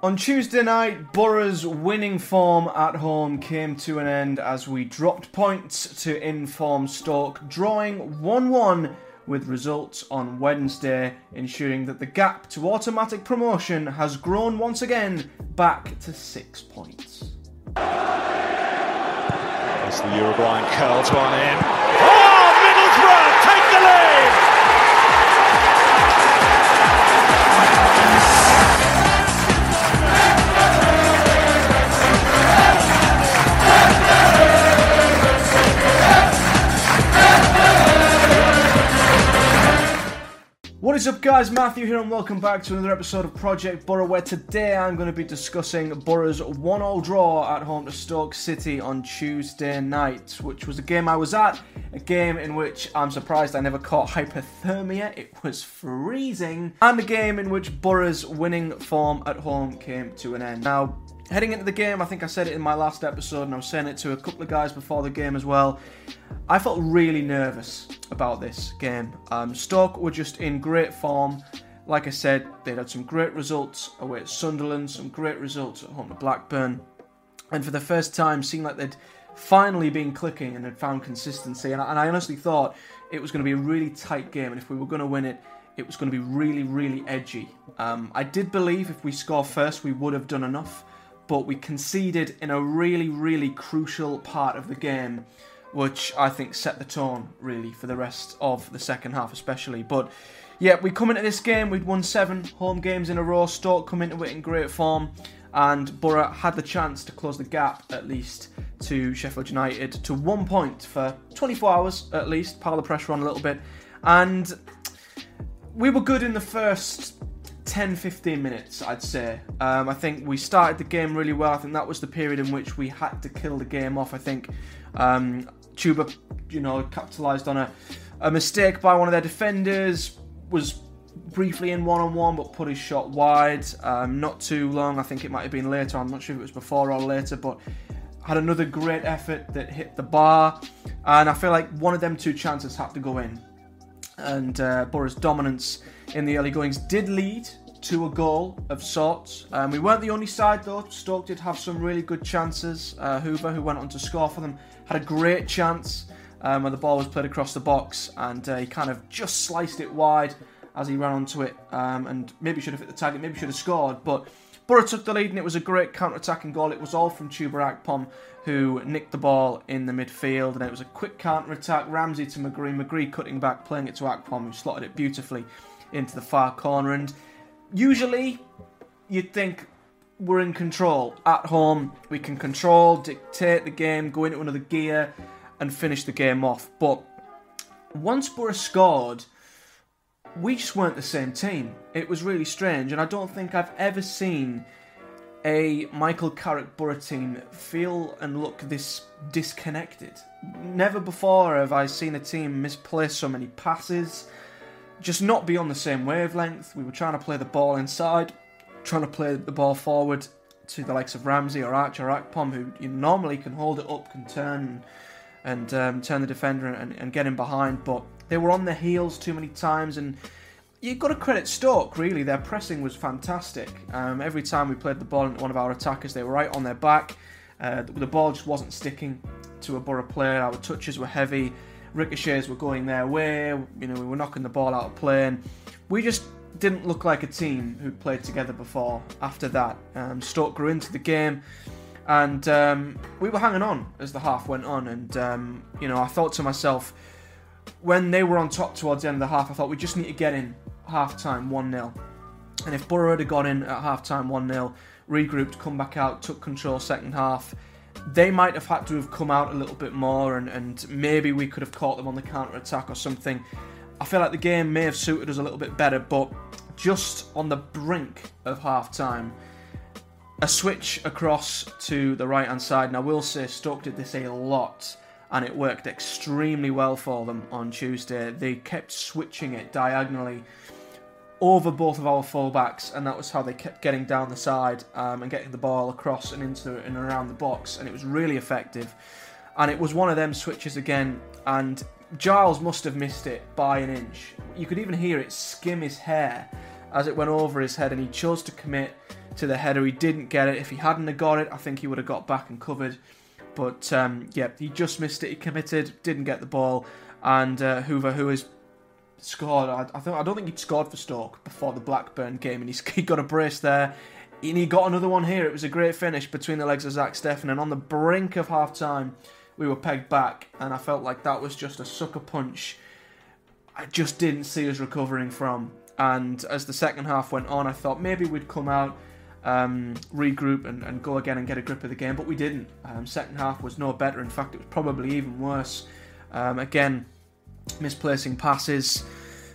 On Tuesday night, Boro's winning form at home came to an end as we dropped points to inform Stoke, drawing 1 1 with results on Wednesday, ensuring that the gap to automatic promotion has grown once again back to six points. As the Uruguayan curls one in. Is up, guys? Matthew here, and welcome back to another episode of Project Boro, where today I'm going to be discussing Borough's 1 0 draw at home to Stoke City on Tuesday night, which was a game I was at, a game in which I'm surprised I never caught hypothermia, it was freezing, and a game in which Boro's winning form at home came to an end. Now, heading into the game, I think I said it in my last episode, and I was saying it to a couple of guys before the game as well. I felt really nervous about this game. Um, Stoke were just in great form. Like I said, they'd had some great results away at Sunderland, some great results at home to Blackburn, and for the first time, seemed like they'd finally been clicking and had found consistency. And I, and I honestly thought it was going to be a really tight game, and if we were going to win it, it was going to be really, really edgy. Um, I did believe if we score first, we would have done enough, but we conceded in a really, really crucial part of the game which I think set the tone really for the rest of the second half, especially. But yeah, we come into this game, we'd won seven home games in a row. Stoke come into it in great form, and Boro had the chance to close the gap at least to Sheffield United to one point for 24 hours at least, pile the pressure on a little bit, and we were good in the first 10 15 minutes, I'd say. Um, I think we started the game really well. I think that was the period in which we had to kill the game off. I think um, Chuba, you know, capitalised on a, a mistake by one of their defenders, was briefly in one on one, but put his shot wide. Um, not too long, I think it might have been later. I'm not sure if it was before or later, but had another great effort that hit the bar. And I feel like one of them two chances had to go in. And uh, Boro's dominance in the early goings did lead to a goal of sorts. Um, we weren't the only side though. Stoke did have some really good chances. Uh, Hoever, who went on to score for them, had a great chance um, when the ball was played across the box, and uh, he kind of just sliced it wide as he ran onto it, um, and maybe should have hit the target, maybe should have scored, but. Boro took the lead and it was a great counter-attacking goal. It was all from Chuba Akpom who nicked the ball in the midfield and it was a quick counter-attack. Ramsey to McGree, McGree cutting back, playing it to Akpom who slotted it beautifully into the far corner. And usually you'd think we're in control. At home, we can control, dictate the game, go into another gear, and finish the game off. But once Boro scored, we just weren't the same team. It was really strange, and I don't think I've ever seen a Michael Carrick Boro team feel and look this disconnected. Never before have I seen a team misplace so many passes, just not be on the same wavelength. We were trying to play the ball inside, trying to play the ball forward to the likes of Ramsey or Archer Akpom, who you normally can hold it up, can turn and um, turn the defender and, and get him behind, but they were on their heels too many times and you've got to credit Stoke, really. Their pressing was fantastic. Um, every time we played the ball into one of our attackers, they were right on their back. Uh, the ball just wasn't sticking to a Boro player. Our touches were heavy. Ricochets were going their way. You know, we were knocking the ball out of play. And we just didn't look like a team who'd played together before. After that, um, Stoke grew into the game. And um, we were hanging on as the half went on. And, um, you know, I thought to myself, when they were on top towards the end of the half, I thought we just need to get in half time 1 0. And if Boro had gone in at half time 1 0, regrouped, come back out, took control second half, they might have had to have come out a little bit more and, and maybe we could have caught them on the counter attack or something. I feel like the game may have suited us a little bit better, but just on the brink of half time, a switch across to the right hand side. And I will say Stoke did this a lot and it worked extremely well for them on Tuesday. They kept switching it diagonally over both of our fullbacks, and that was how they kept getting down the side um, and getting the ball across and into and around the box, and it was really effective. And it was one of them switches again, and Giles must have missed it by an inch. You could even hear it skim his hair as it went over his head, and he chose to commit to the header. He didn't get it. If he hadn't have got it, I think he would have got back and covered. But um, yeah, he just missed it. He committed, didn't get the ball, and uh, Hoever, who has scored, I, I, I don't think he'd scored for Stoke before the Blackburn game, and he's, he got a brace there. And he got another one here. It was a great finish between the legs of Zach Steffen, and on the brink of half time, we were pegged back, and I felt like that was just a sucker punch. I just didn't see us recovering from. And as the second half went on, I thought maybe we'd come out um, regroup and, and, go again and get a grip of the game, but we didn't. Um, second half was no better. In fact, it was probably even worse. Um, again, misplacing passes,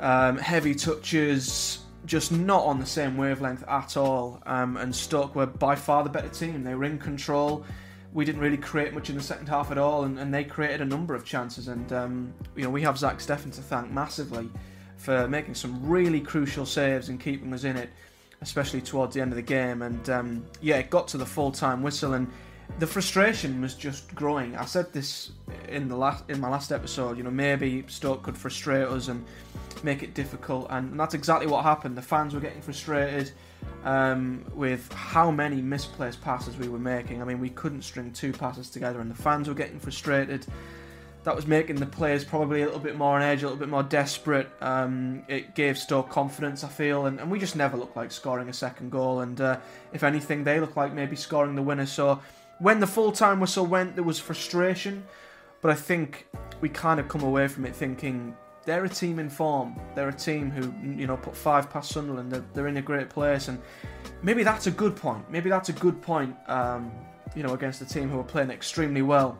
um, heavy touches, just not on the same wavelength at all. Um, and Stoke were by far the better team. They were in control. We didn't really create much in the second half at all, and, and they created a number of chances. And um, you know, we have Zach Steffen to thank massively for making some really crucial saves and keeping us in it especially towards the end of the game. And um, yeah, it got to the full time whistle, and the frustration was just growing. I said this in the last in my last episode. You know, maybe Stoke could frustrate us and make it difficult, and that's exactly what happened. The fans were getting frustrated um, with how many misplaced passes we were making. I mean, we couldn't string two passes together, and the fans were getting frustrated that was making the players probably a little bit more on edge, a little bit more desperate. Um, it gave Stoke confidence, I feel, and, and, we just never looked like scoring a second goal. And uh, if anything, they looked like maybe scoring the winner. So when the full time whistle went, there was frustration, but I think we kind of come away from it thinking they're a team in form. They're a team who you know put five past Sunderland. They're, they're in a great place, and maybe that's a good point. Maybe that's a good point. Um, you know, against a team who are playing extremely well.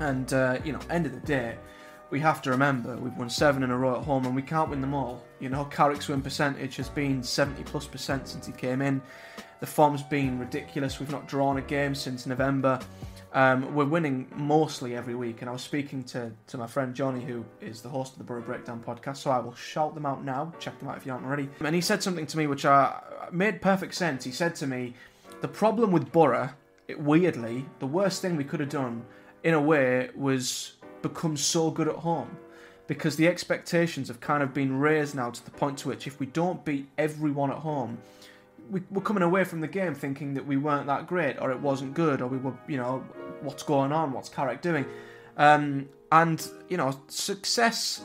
And uh, you know, end of the day, we have to remember we've won seven in a row at home, and we can't win them all. You know, Carrick's win percentage has been 70 plus percent since he came in. The form's been ridiculous. We've not drawn a game since November. Um, we're winning mostly every week, and I was speaking to, to my friend Johnny, who is the host of the Boro Breakdown podcast, so I will shout them out now. Check them out if you aren't already. And he said something to me which uh, made perfect sense. He said to me, The problem with Boro, it, weirdly, the worst thing we could have done in a way, was become so good at home because the expectations have kind of been raised now to the point to which if we don't beat everyone at home, we, were coming away from the game thinking that we weren't that great or it wasn't good or we were, you know, what's going on, what's Carrick doing. Um, and, you know, success,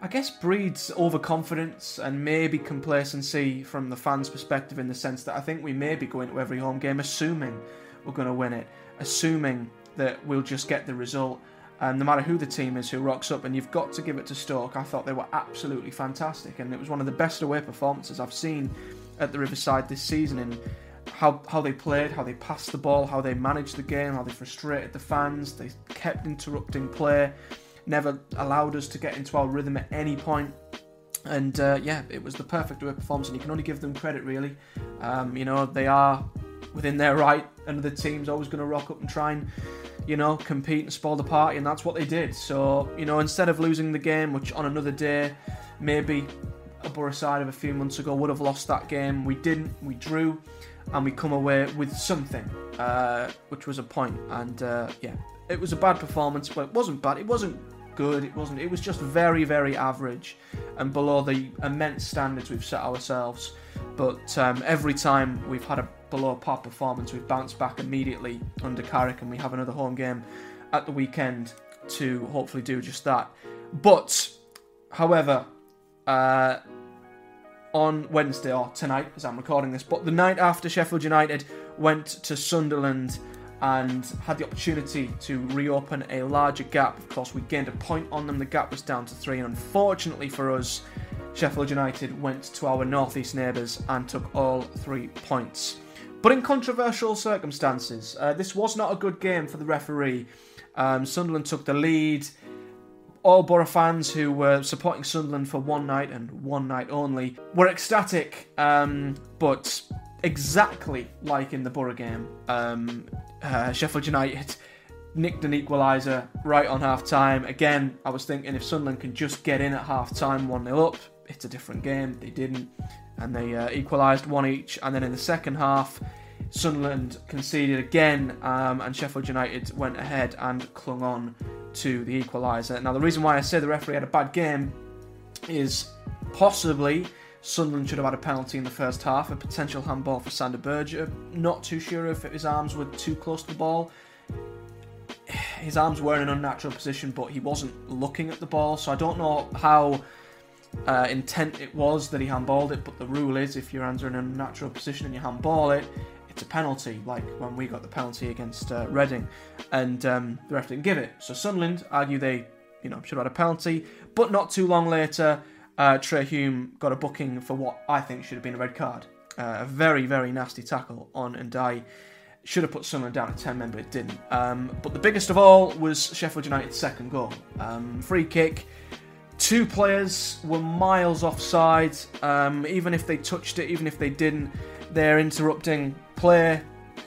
I guess, breeds overconfidence and maybe complacency from the fans' perspective in the sense that I think we may be going to every home game assuming we're going to win it, assuming that we'll just get the result. And no matter who the team is who rocks up, and you've got to give it to Stoke. I thought they were absolutely fantastic, and it was one of the best away performances I've seen at the Riverside this season. and how how they played, how they passed the ball, how they managed the game, how they frustrated the fans. They kept interrupting play, never allowed us to get into our rhythm at any point. And uh, yeah, it was the perfect away performance, and you can only give them credit, really. Um, you know, they are within their right, and the team's always going to rock up and try and you know, compete and spoil the party, and that's what they did. So, you know, instead of losing the game, which on another day, maybe a Boro side of a few months ago would have lost that game, we didn't. We drew, and we come away with something, uh, which was a point. And uh, yeah, it was a bad performance, but it wasn't bad. It wasn't good. It wasn't. It was just very, very average, and below the immense standards we've set ourselves. But um, every time we've had a below par performance, we've bounced back immediately under Carrick, and we have another home game at the weekend to hopefully do just that. But, however, uh, on Wednesday or tonight, as I'm recording this, but the night after Sheffield United went to Sunderland and had the opportunity to reopen a larger gap. Of course, we gained a point on them. The gap was down to three, and unfortunately for us, Sheffield United went to our northeast neighbours and took all three points. But in controversial circumstances, uh, this was not a good game for the referee. Um, Sunderland took the lead. All Boro fans who were supporting Sunderland for one night and one night only were ecstatic, um, but exactly like in the Boro game, um, uh, Sheffield United nicked an equaliser right on half time. Again, I was thinking if Sunderland can just get in at half time 1 0 up, it's a different game. They didn't and they uh, equalised one each. And then in the second half, Sunderland conceded again, um, and Sheffield United went ahead and clung on to the equaliser. Now, the reason why I say the referee had a bad game is possibly Sunderland should have had a penalty in the first half, a potential handball for Sander Berge. Not too sure if his arms were too close to the ball. His arms were in an unnatural position, but he wasn't looking at the ball, so I don't know how uh, intent it was that he handballed it. But the rule is, if your hands are in an unnatural position and you handball it, it's a penalty, like when we got the penalty against uh, Reading, and um, the ref didn't give it. So Sunderland argue they, you know, should have had a penalty, but not too long later, uh, Trai Hume got a booking for what I think should have been a red card. Uh, a very, very nasty tackle on Ndiaye. Should have put Sunderland down at 10 men, but it didn't. Um, but the biggest of all was Sheffield United's second goal. Um, free kick. Two players were miles offside. Um, even if they touched it, even if they didn't, they're interrupting play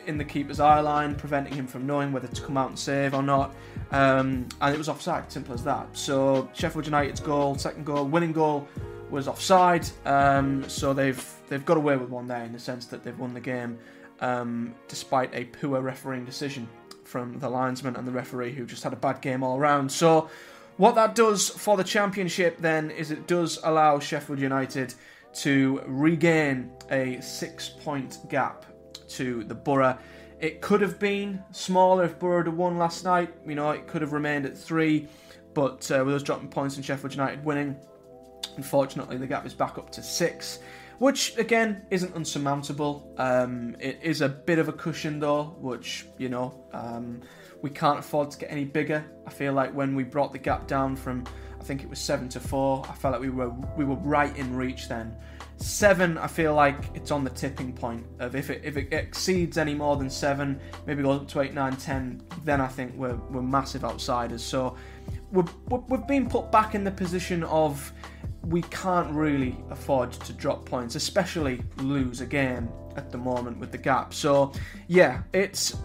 in the keeper's eye line, preventing him from knowing whether to come out and save or not. Um, and it was offside, simple as that. So Sheffield United's goal, second goal, winning goal, was offside. Um, so they've they've got away with one there in the sense that they've won the game, um, despite a poor refereeing decision from the linesman and the referee who just had a bad game all round. So what that does for the championship then is it does allow Sheffield United to regain a six point gap to the Boro. It could have been smaller if Boro had won last night. You know, it could have remained at three, but uh, with us dropping points and Sheffield United winning, unfortunately the gap is back up to six, which again isn't unsurmountable. Um, it is a bit of a cushion though, which you know um, we can't afford to get any bigger. I feel like when we brought the gap down from I think it was seven to four, I felt like we were we were right in reach then. Seven, I feel like it's on the tipping point of if it if it exceeds any more than seven, maybe goes up to eight, nine, ten, then I think we're we're massive outsiders. So we're, we've been put back in the position of we can't really afford to drop points, especially lose a game at the moment with the gap. So yeah, it's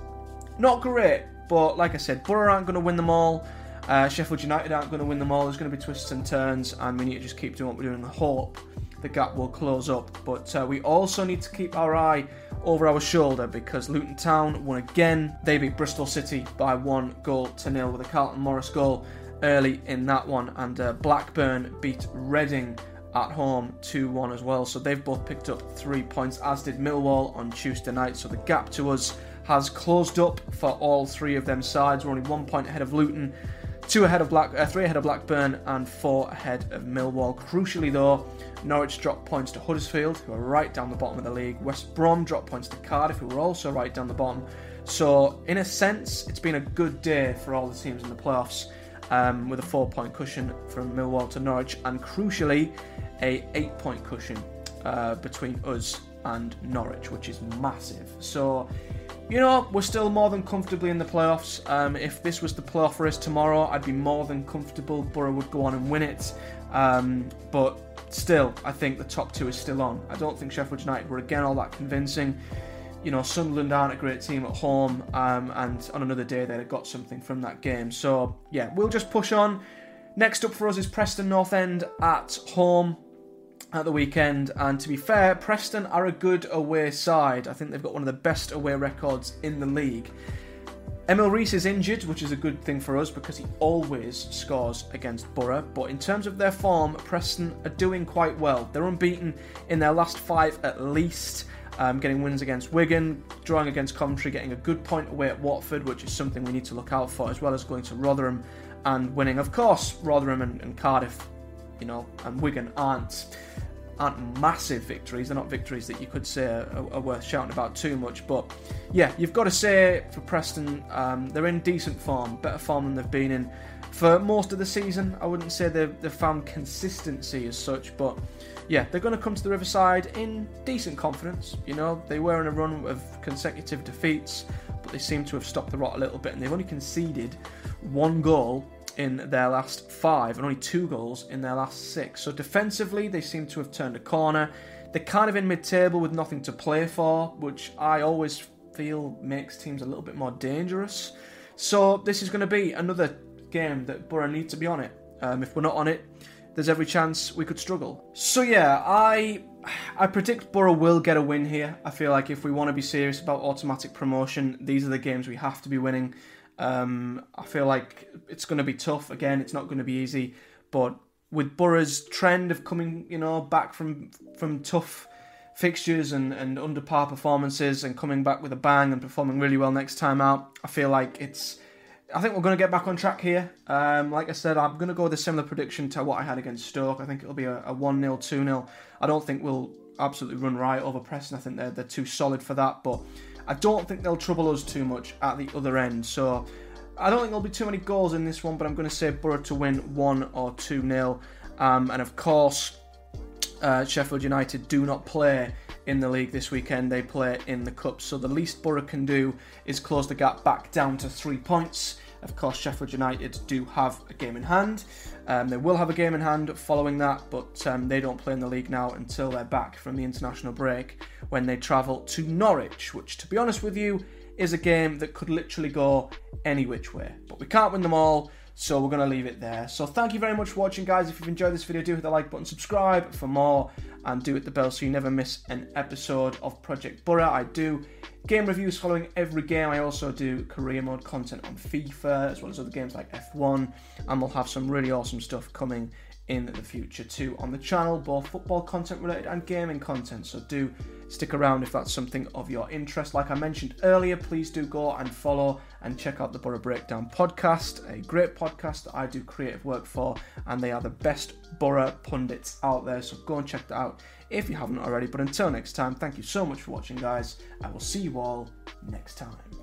not great, but like I said, Boro aren't going to win them all. Uh, Sheffield United aren't going to win them all. There's going to be twists and turns, and we need to just keep doing what we're doing and hope the gap will close up. But uh, we also need to keep our eye over our shoulder because Luton Town won again. They beat Bristol City by one goal to nil with a Carlton Morris goal early in that one, and uh, Blackburn beat Reading at home 2 1 as well. So they've both picked up three points, as did Millwall on Tuesday night. So the gap to us has closed up for all three of them sides. We're only one point ahead of Luton two ahead of Black, uh, three ahead of Blackburn, and four ahead of Millwall. Crucially, though, Norwich dropped points to Huddersfield, who are right down the bottom of the league. West Brom dropped points to Cardiff, who were also right down the bottom. So, in a sense, it's been a good day for all the teams in the playoffs, um, with a four-point cushion from Millwall to Norwich, and crucially, a eight-point cushion uh, between us and Norwich, which is massive. So you know, we're still more than comfortably in the playoffs. Um, if this was the playoff race tomorrow, I'd be more than comfortable. Boro would go on and win it. Um, but still, I think the top two is still on. I don't think Sheffield United were again all that convincing. You know, Sunderland aren't a great team at home, um, and on another day they'd have got something from that game. So, yeah, we'll just push on. Next up for us is Preston North End at home at the weekend. And to be fair, Preston are a good away side. I think they've got one of the best away records in the league. Emil Riis is injured, which is a good thing for us because he always scores against Boro. But in terms of their form, Preston are doing quite well. They're unbeaten in their last five at least. Um, getting wins against Wigan, drawing against Coventry, getting a good point away at Watford, which is something we need to look out for, as well as going to Rotherham and winning. Of course, Rotherham and, and Cardiff you know, and Wigan aren't aren't massive victories. They're not victories that you could say are, are worth shouting about too much. But yeah, you've got to say for Preston, um, they're in decent form, better form than they've been in for most of the season. I wouldn't say they've, they've found consistency as such, but yeah, they're going to come to the Riverside in decent confidence. You know, they were in a run of consecutive defeats, but they seem to have stopped the rot a little bit, and they've only conceded one goal in their last five and only two goals in their last six. So defensively, they seem to have turned a corner. They're kind of in mid table with nothing to play for, which I always feel makes teams a little bit more dangerous. So this is going to be another game that Boro need to be on it. Um, if we're not on it, there's every chance we could struggle. So yeah, I I predict Boro will get a win here. I feel like if we want to be serious about automatic promotion, these are the games we have to be winning. Um, I feel like it's going to be tough. Again, it's not going to be easy, but with Boro's trend of coming, you know, back from from tough fixtures and, and under par performances and coming back with a bang and performing really well next time out, I feel like it's. I think we're going to get back on track here. Um, like I said, I'm going to go with a similar prediction to what I had against Stoke. I think it'll be a, a 1 0, 2 0. I don't think we'll absolutely run right over Preston. I think they're, they're too solid for that. But I don't think they'll trouble us too much at the other end. So I don't think there'll be too many goals in this one, but I'm going to say Boro to win 1 or 2 0. Um, and of course, uh, Sheffield United do not play in the league this weekend. They play in the Cup. So the least Boro can do is close the gap back down to three points. Of course, Sheffield United do have a game in hand. Um, they will have a game in hand following that, but um, they don't play in the league now until they're back from the international break when they travel to Norwich, which, to be honest with you, is a game that could literally go any which way. But we can't win them all. So we're going to leave it there. So thank you very much for watching, guys. If you've enjoyed this video, do hit the like button, subscribe for more, and do hit the bell so you never miss an episode of Project Boro. I do game reviews following every game. I also do career mode content on FIFA, as well as other games like F1, and we'll have some really awesome stuff coming in the future too on the channel, both football content related and gaming content. So do stick around if that's something of your interest. Like I mentioned earlier, please do go and follow and check out the Boro Breakdown podcast, a great podcast that I do creative work for, and they are the best Boro pundits out there. So go and check that out if you haven't already. But until next time, thank you so much for watching, guys. I will see you all next time.